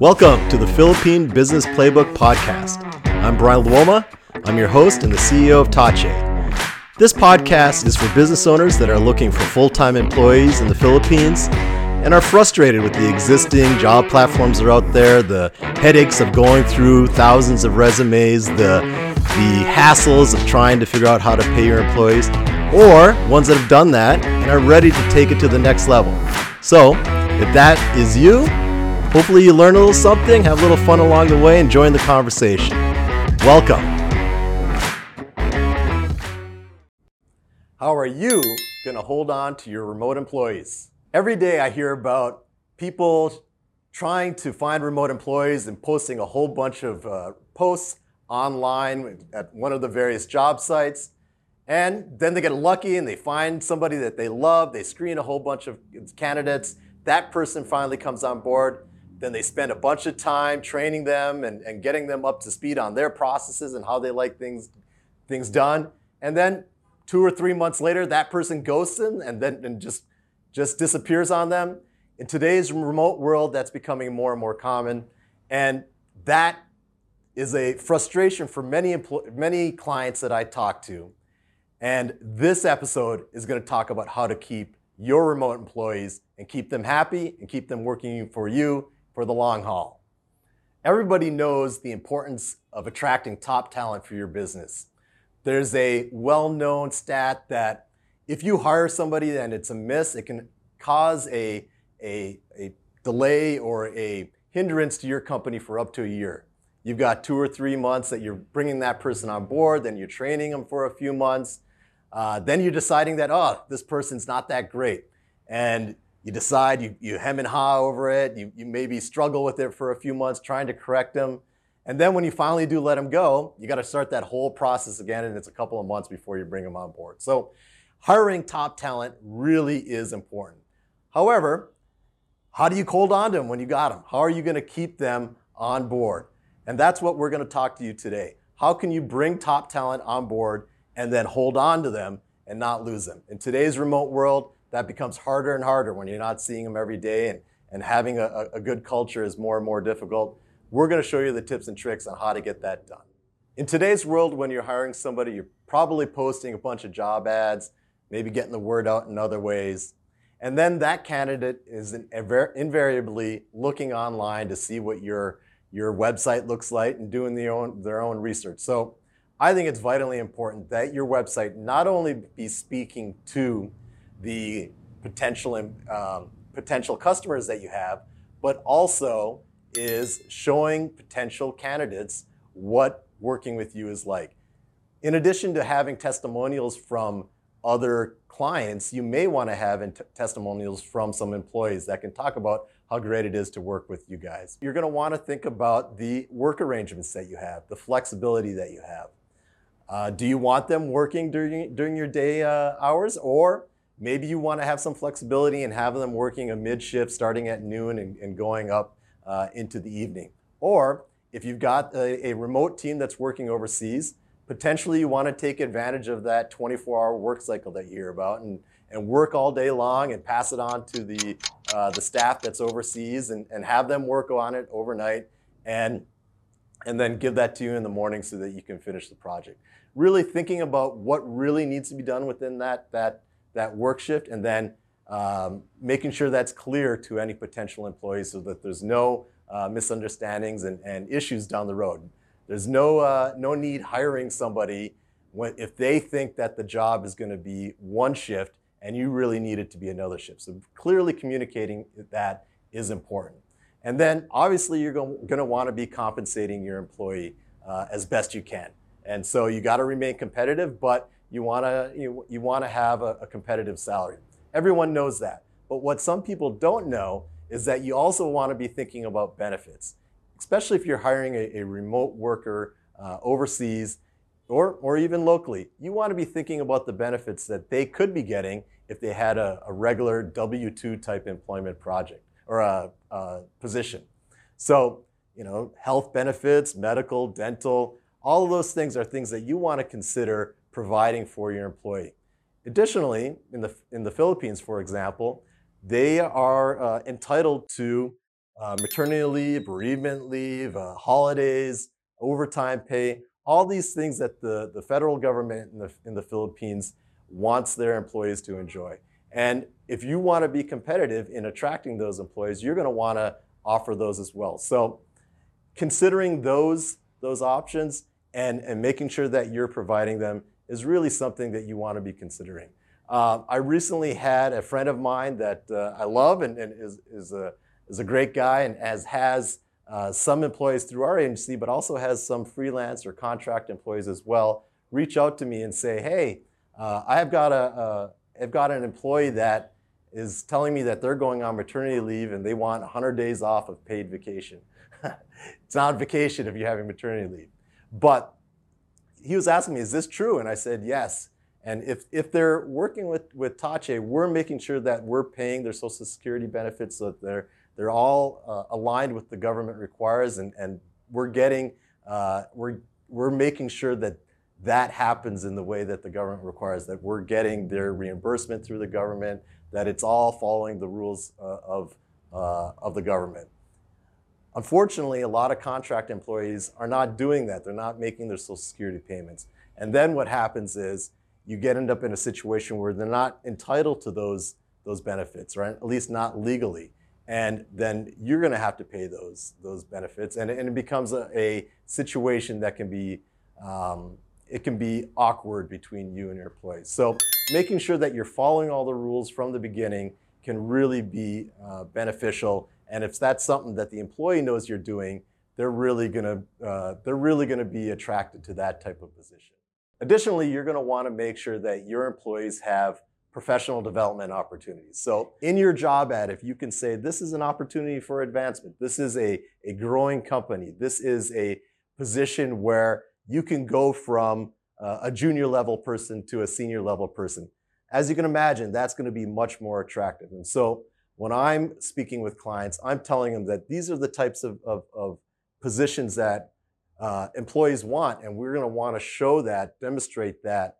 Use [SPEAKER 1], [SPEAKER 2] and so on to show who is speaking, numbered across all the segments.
[SPEAKER 1] Welcome to the Philippine Business Playbook Podcast. I'm Bryan Luoma. I'm your host and the CEO of Tahche. This podcast is for business owners that are looking for full time employees in the Philippines and are frustrated with the existing job platforms that are out there, the headaches of going through thousands of resumes, the, the hassles of trying to figure out how to pay your employees, or ones that have done that and are ready to take it to the next level. So, if that is you, hopefully you learn a little something, have a little fun along the way, and join the conversation. Welcome. How are you going to hold on to your remote employees? Every day I hear about people trying to find remote employees and posting a whole bunch of uh, posts online at one of the various job sites. And then they get lucky and they find somebody that they love. They screen a whole bunch of candidates. That person finally comes on board. Then they spend a bunch of time training them and, and getting them up to speed on their processes and how they like things, things done. And then two or three months later, that person ghosts them and then and just, just disappears on them. In today's remote world, that's becoming more and more common. And that is a frustration for many, many clients that I talk to. And this episode is going to talk about how to keep your remote employees and keep them happy and keep them working for you for the long haul. Everybody knows the importance of attracting top talent for your business. There's a well known stat that if you hire somebody and it's a miss, it can cause a, a, a delay or a hindrance to your company for up to a year. You've got two or three months that you're bringing that person on board, then you're training them for a few months. Uh, then you're deciding that, oh, this person's not that great. And you decide, you, you hem and haw over it, you, you maybe struggle with it for a few months trying to correct them. And then when you finally do let them go, you got to start that whole process again, and it's a couple of months before you bring them on board. So hiring top talent really is important. However, how do you hold on to them when you got them? How are you going to keep them on board? And that's what we're going to talk to you today. How can you bring top talent on board and then hold on to them and not lose them? In today's remote world, that becomes harder and harder when you're not seeing them every day and, and having a, a good culture is more and more difficult. We're going to show you the tips and tricks on how to get that done. In today's world, when you're hiring somebody, you're probably posting a bunch of job ads, maybe getting the word out in other ways. And then that candidate is invariably looking online to see what your, your website looks like and doing their own, their own research. So I think it's vitally important that your website not only be speaking to the potential um, potential customers that you have, but also is showing potential candidates what working with you is like. In addition to having testimonials from other clients, you may want to have testimonials from some employees that can talk about how great it is to work with you guys. You're going to want to think about the work arrangements that you have, the flexibility that you have. Uh, do you want them working during, during your day uh, hours, or Maybe you want to have some flexibility and have them working a mid shift starting at noon and, and going up uh, into the evening. Or if you've got a, a, remote team that's working overseas, potentially you want to take advantage of that 24 hour work cycle that you hear about and, and work all day long and pass it on to the, uh, the staff that's overseas and, and have them work on it overnight and, and then give that to you in the morning so that you can finish the project. Really thinking about what really needs to be done within that, that that work shift and then um, making sure that's clear to any potential employees so that there's no uh, misunderstandings and, and, issues down the road. There's no, uh, no need hiring somebody when, if they think that the job is going to be one shift and you really need it to be another shift. So clearly communicating that is important. And then obviously you're going to want to be compensating your employee uh, as best you can. And so you got to remain competitive, but you want to you, you want to have a, a competitive salary. Everyone knows that. But what some people don't know is that you also want to be thinking about benefits, especially if you're hiring a, a remote worker uh, overseas or, or even locally. You want to be thinking about the benefits that they could be getting if they had a, a regular W 2 type employment project or a, a position. So, you know, health benefits, medical, dental, all of those things are things that you want to consider providing for your employee. Additionally, in the, in the Philippines, for example, they are uh, entitled to uh, maternity leave, bereavement leave, uh, holidays, overtime pay, all these things that the, the federal government in the, in the Philippines wants their employees to enjoy. And if you want to be competitive in attracting those employees, you're going to want to offer those as well. So considering those, those options and, and making sure that you're providing them is really something that you want to be considering. Uh, I recently had a friend of mine that uh, I love and, and is, is, a, is a great guy and as has uh, some employees through our agency, but also has some freelance or contract employees as well, reach out to me and say, hey, uh, I have got, a, I've got an employee that is telling me that they're going on maternity leave and they want 100 days off of paid vacation. it's not vacation if you're having maternity leave. But he was asking me, is this true? And I said, yes. And if, if they're working with, with Tahche, we're making sure that we're paying their Social Security benefits so that they're, they're all uh, aligned with the government requires, and, and we're getting, uh, we're, we're making sure that that happens in the way that the government requires, that we're getting their reimbursement through the government, that it's all following the rules uh, of, uh, of the government. Unfortunately, a lot of contract employees are not doing that. They're not making their Social Security payments. And then what happens is you get end up in a situation where they're not entitled to those, those benefits, right? At least not legally. And then you're going to have to pay those, those benefits. And, and it becomes a, a situation that can be um, it can be awkward between you and your employees. So making sure that you're following all the rules from the beginning can really be uh, beneficial. And if that's something that the employee knows you're doing, they're really gonna, uh, they're really gonna be attracted to that type of position. Additionally, you're gonna wanna make sure that your employees have professional development opportunities. So in your job ad, if you can say, this is an opportunity for advancement, this is a, a growing company, this is a position where you can go from uh, a junior level person to a senior level person. As you can imagine, that's to be much more attractive. And so when I'm speaking with clients, I'm telling them that these are the types of, of, of positions that uh, employees want, and we're going to want to show that, demonstrate that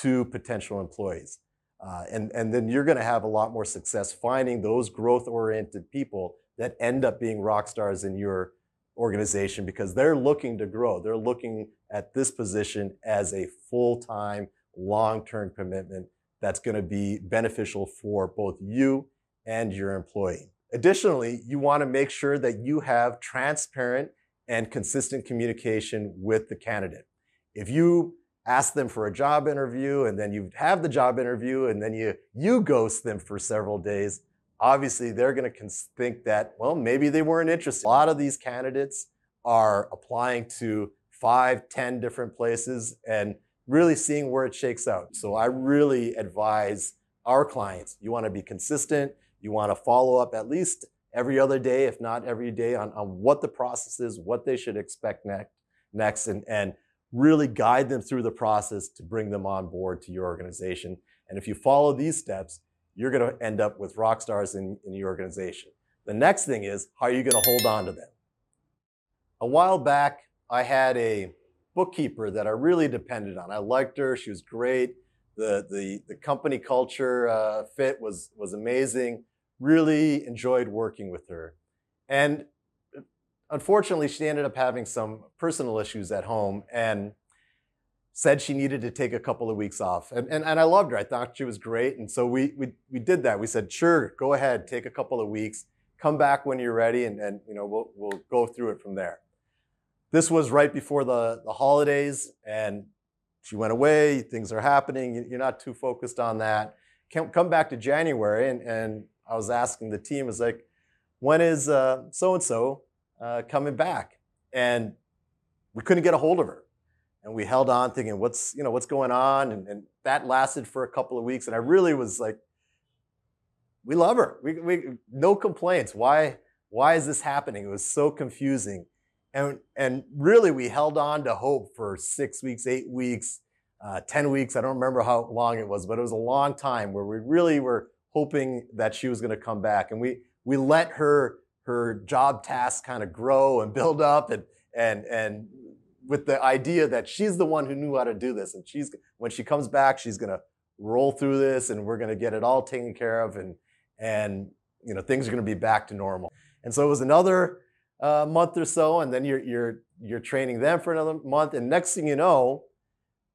[SPEAKER 1] to potential employees. Uh, and, and then you're going to have a lot more success finding those growth oriented people that end up being rock stars in your organization because they're looking to grow. They're looking at this position as a full-time, long-term commitment that's going to be beneficial for both you and your employee. Additionally, you want to make sure that you have transparent and consistent communication with the candidate. If you ask them for a job interview and then you have the job interview and then you, you ghost them for several days, obviously they're going to think that, well, maybe they weren't interested. A lot of these candidates are applying to five, ten different places and really seeing where it shakes out. So I really advise our clients, you want to be consistent, you want to follow up at least every other day, if not every day, on, on what the process is, what they should expect next, next and, and really guide them through the process to bring them on board to your organization. And if you follow these steps, you're going to end up with rock stars in, in your organization. The next thing is, how are you going to hold on to them? A while back, I had a bookkeeper that I really depended on. I liked her. She was great. The, the, the company culture uh, fit was, was amazing. Really enjoyed working with her. And uh, unfortunately, she ended up having some personal issues at home. And said she needed to take a couple of weeks off. And, and, and I loved her. I thought she was great. And so we, we, we did that. We said, sure, go ahead, take a couple of weeks, come back when you're ready, and, and you know, we'll, we'll go through it from there. This was right before the, the holidays, and she went away. Things are happening. You're not too focused on that. Come back to January, and, and I was asking the team, is like, when is so and so coming back? And we couldn't get a hold of her. And we held on thinking what's you know what's going on? And, and, that lasted for a couple of weeks. And i really was like we love her. We, we no complaints. Why why is this happening? It was so confusing. And and really we held on to hope for six weeks eight weeks uh, 10 weeks. I don't remember how long it was but it was a long time where we really were hoping that she was going to come back and we we let her her job tasks kind of grow and build up and and and with the idea that she's the one who knew how to do this, and she's when she comes back, she's gonna roll through this, and we're gonna get it all taken care of, and and you know things are gonna be back to normal. And so it was another uh, month or so, and then you're, you're, you're training them for another month. And next thing you know,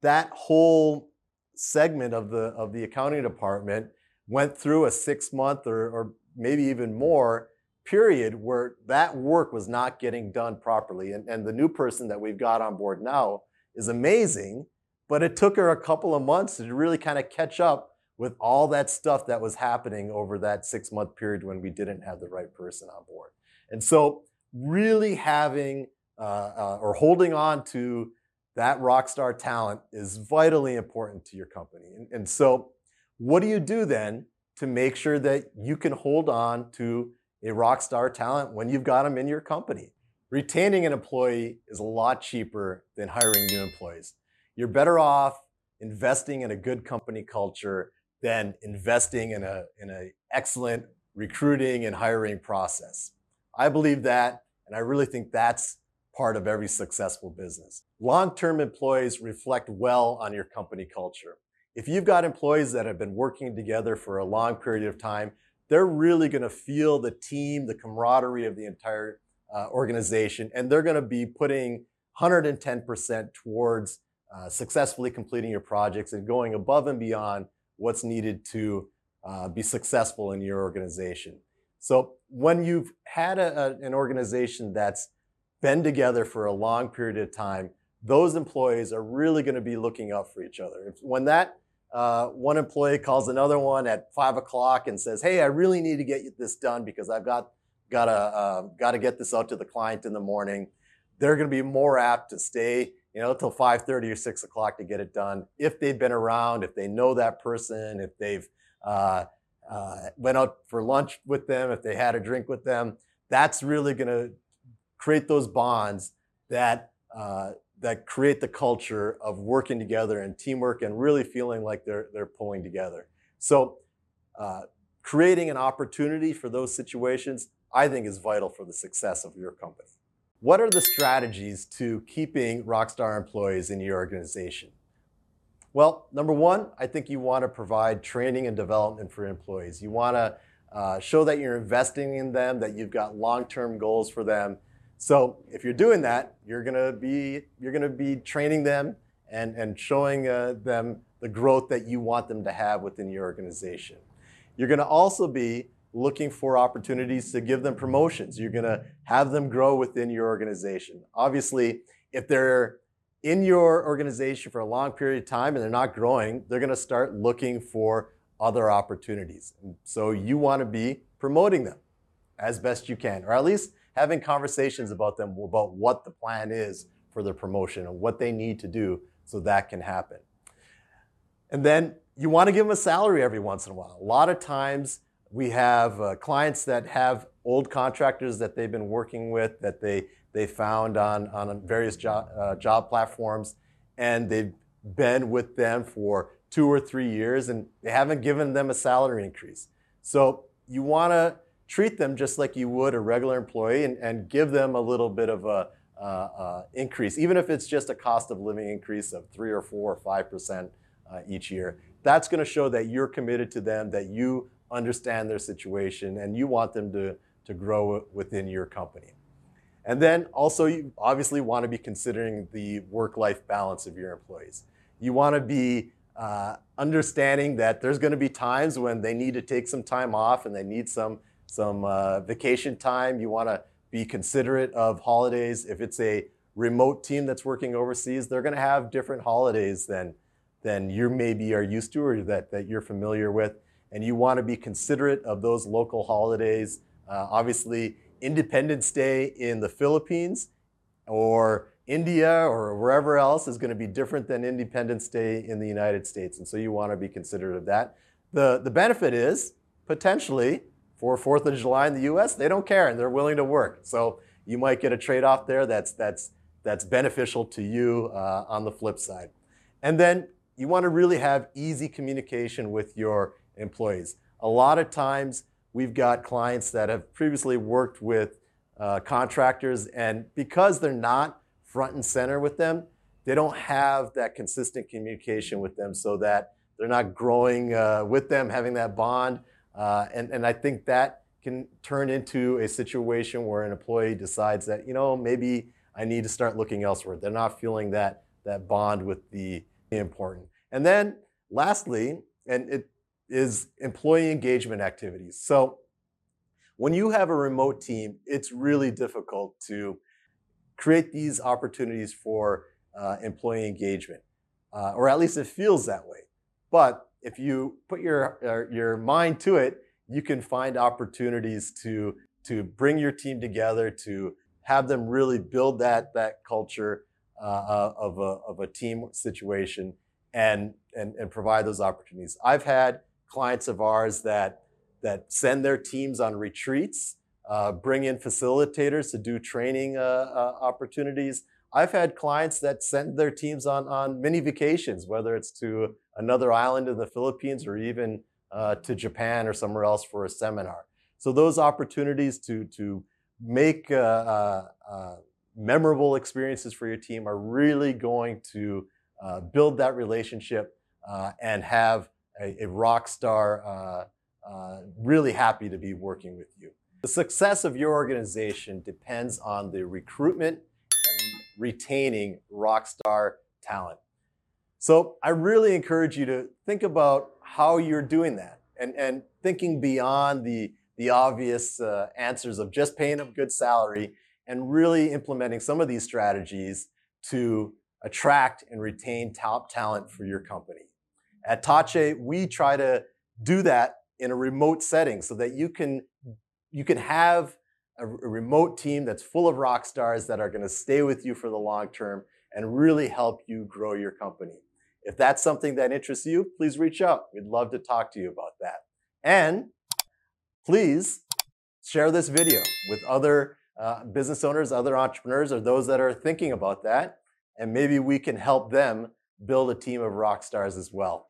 [SPEAKER 1] that whole segment of the, of the accounting department went through a six month or, or maybe even more period where that work was not getting done properly. And, and the new person that we've got on board now is amazing, but it took her a couple of months to really kind of catch up with all that stuff that was happening over that six month period when we didn't have the right person on board. And so, really having uh, uh, or holding on to that rock star talent is vitally important to your company. And, and so, what do you do then to make sure that you can hold on to a rock star talent when you've got them in your company? Retaining an employee is a lot cheaper than hiring new employees. You're better off investing in a good company culture than investing in a in an excellent recruiting and hiring process. I believe that, and I really think that's part of every successful business. Long-term employees reflect well on your company culture. If you've got employees that have been working together for a long period of time, they're really going to feel the team, the camaraderie of the entire uh, organization, and they're going to be putting 110% towards uh, successfully completing your projects and going above and beyond what's needed to uh, be successful in your organization. So when you've had a, a, an organization that's been together for a long period of time, those employees are really going to be looking out for each other. If, when that uh, one employee calls another one at five o'clock and says, "Hey, I really need to get this done because I've got got to uh, got to get this out to the client in the morning," they're going to be more apt to stay, you know, till 5:30 or 6 o'clock to get it done. If they've been around, if they know that person, if they've uh, uh went out for lunch with them, if they had a drink with them, that's really going to create those bonds that uh, that create the culture of working together and teamwork and really feeling like they're they're pulling together. So, uh, creating an opportunity for those situations, I think, is vital for the success of your company. What are the strategies to keeping rockstar employees in your organization? Well, number one, I think you want to provide training and development for employees. You want to uh, show that you're investing in them, that you've got long-term goals for them, so if you're doing that, you're gonna be you're gonna be training them and and showing uh, them the growth that you want them to have within your organization. You're gonna also be looking for opportunities to give them promotions. You're gonna have them grow within your organization. Obviously, if they're in your organization for a long period of time and they're not growing, they're gonna start looking for other opportunities. So you want to be promoting them as best you can, or at least having conversations about them about what the plan is for their promotion and what they need to do so that can happen. And then you want to give them a salary every once in a while. A lot of times we have uh, clients that have old contractors that they've been working with that they, they found on, on various job, uh, job platforms, and they've been with them for two or three years and they haven't given them a salary increase. So you want to treat them just like you would a regular employee and, and give them a little bit of a uh, uh, increase, even if it's just a cost of living increase of three or four or five percent uh, each year. That's going to show that you're committed to them, that you understand their situation, and you want them to, to grow within your company. And then also, you obviously want to be considering the work life balance of your employees. You want to be uh, understanding that there's going to be times when they need to take some time off and they need some some uh, vacation time. You want to be considerate of holidays. If it's a remote team that's working overseas, they're going to have different holidays than, than you maybe are used to or that, that you're familiar with. And you want to be considerate of those local holidays. Uh, obviously, Independence Day in the Philippines or India or wherever else is going to be different than Independence Day in the United States. And so you want to be considerate of that. The, the benefit is potentially for Fourth of July in the U.S., they don't care and they're willing to work. So you might get a trade-off there that's that's that's beneficial to you uh, on the flip side. And then you want to really have easy communication with your employees. A lot of times we've got clients that have previously worked with uh, contractors, and because they're not front and center with them, they don't have that consistent communication with them so that they're not growing uh, with them, having that bond. Uh, and, and I think that can turn into a situation where an employee decides that, you know, maybe I need to start looking elsewhere. They're not feeling that, that bond with the important. And then lastly, and it is employee engagement activities. So when you have a remote team, it's really difficult to create these opportunities for uh, employee engagement, uh, or at least it feels that way. But if you put your, uh, your mind to it, you can find opportunities to, to bring your team together, to have them really build that, that culture uh, uh, of, a, of a team situation and, and, and provide those opportunities. I've had clients of ours that, that send their teams on retreats, uh, bring in facilitators to do training uh, uh, opportunities. I've had clients that send their teams on, on mini vacations, whether it's to another island in the Philippines or even uh, to Japan or somewhere else for a seminar. So those opportunities to, to make uh, uh, uh memorable experiences for your team are really going to uh, build that relationship uh, and have a, a rock star really happy to be working with you. The success of your organization depends on the recruitment retaining rock star talent. So I really encourage you to think about how you're doing that and, and thinking beyond the, the obvious uh, answers of just paying a good salary and really implementing some of these strategies to attract and retain top talent for your company. At Tahche, we try to do that in a remote setting so that you can, you can have a, remote team that's full of rock stars that are going to stay with you for the long term and really help you grow your company. If that's something that interests you, please reach out. We'd love to talk to you about that. And please share this video with other uh, business owners, other entrepreneurs, or those that are thinking about that. And maybe we can help them build a team of rock stars as well.